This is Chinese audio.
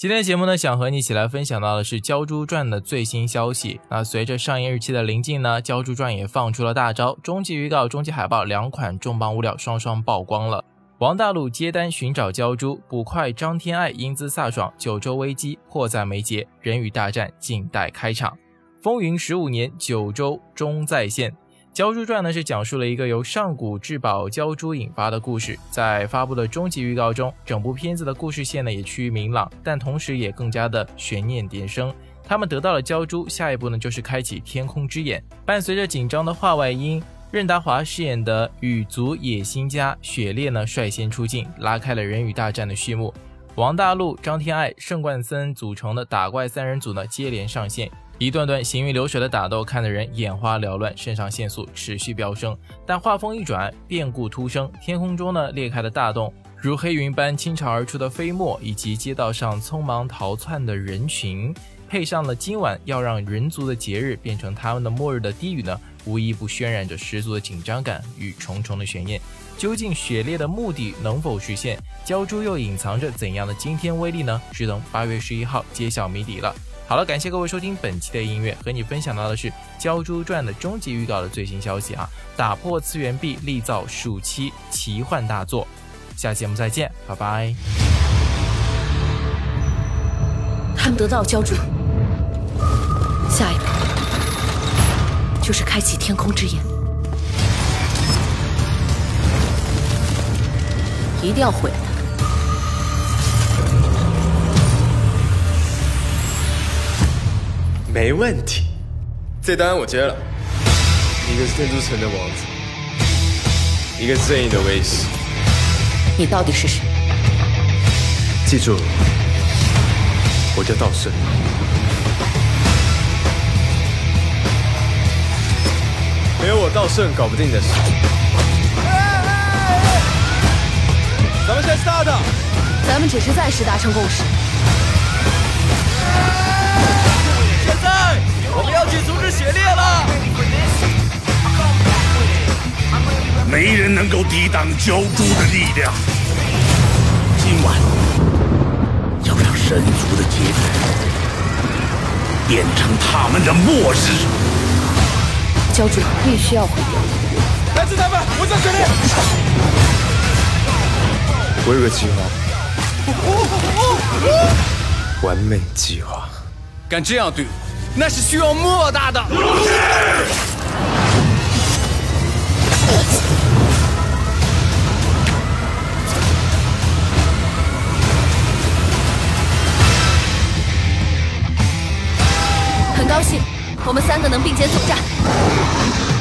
今天节目呢，想和你一起来分享到的是《鲛珠传》的最新消息。那随着上映日期的临近呢，《鲛珠传》也放出了大招，终极预告、终极海报两款重磅物料双双曝光了。王大陆接单寻找鲛珠，捕快张天爱英姿飒爽，九州危机迫在眉睫，人鱼大战静待开场。风云十五年，九州终再现。《鲛珠传》呢是讲述了一个由上古至宝鲛珠引发的故事，在发布的终极预告中，整部片子的故事线呢也趋于明朗，但同时也更加的悬念迭生。他们得到了鲛珠，下一步呢就是开启天空之眼。伴随着紧张的画外音，任达华饰演的羽族野心家雪烈呢率先出镜，拉开了人与大战的序幕。王大陆、张天爱、盛冠森组成的打怪三人组呢接连上线。一段段行云流水的打斗，看得人眼花缭乱，肾上腺素持续飙升。但画风一转，变故突生，天空中呢裂开的大洞，如黑云般倾巢而出的飞沫，以及街道上匆忙逃窜的人群，配上了今晚要让人族的节日变成他们的末日的低语呢，无一不渲染着十足的紧张感与重重的悬念。究竟雪烈的目的能否实现？鲛珠又隐藏着怎样的惊天威力呢？只等八月十一号揭晓谜底了。好了，感谢各位收听本期的音乐，和你分享到的是《鲛珠传》的终极预告的最新消息啊！打破次元壁，力造暑期奇幻大作。下期节目再见，拜拜。他们得到鲛珠，下一步就是开启天空之眼，一定要毁了他。没问题，这单我接了。一个是天珠城的王子，一个是正义的卫士。你到底是谁？记住，我叫道圣。道圣搞不定的事。咱们先 start。咱们只是暂时达成共识。现在我们要去阻止血裂了！没人能够抵挡鲛珠的力量。今晚要让神族的节日变成他们的末日。鲛珠必须要毁掉。来自他们，我叫雪莉。我有个计划，完美计划。敢这样对我？那是需要莫大的。很高我们三个能并肩作战。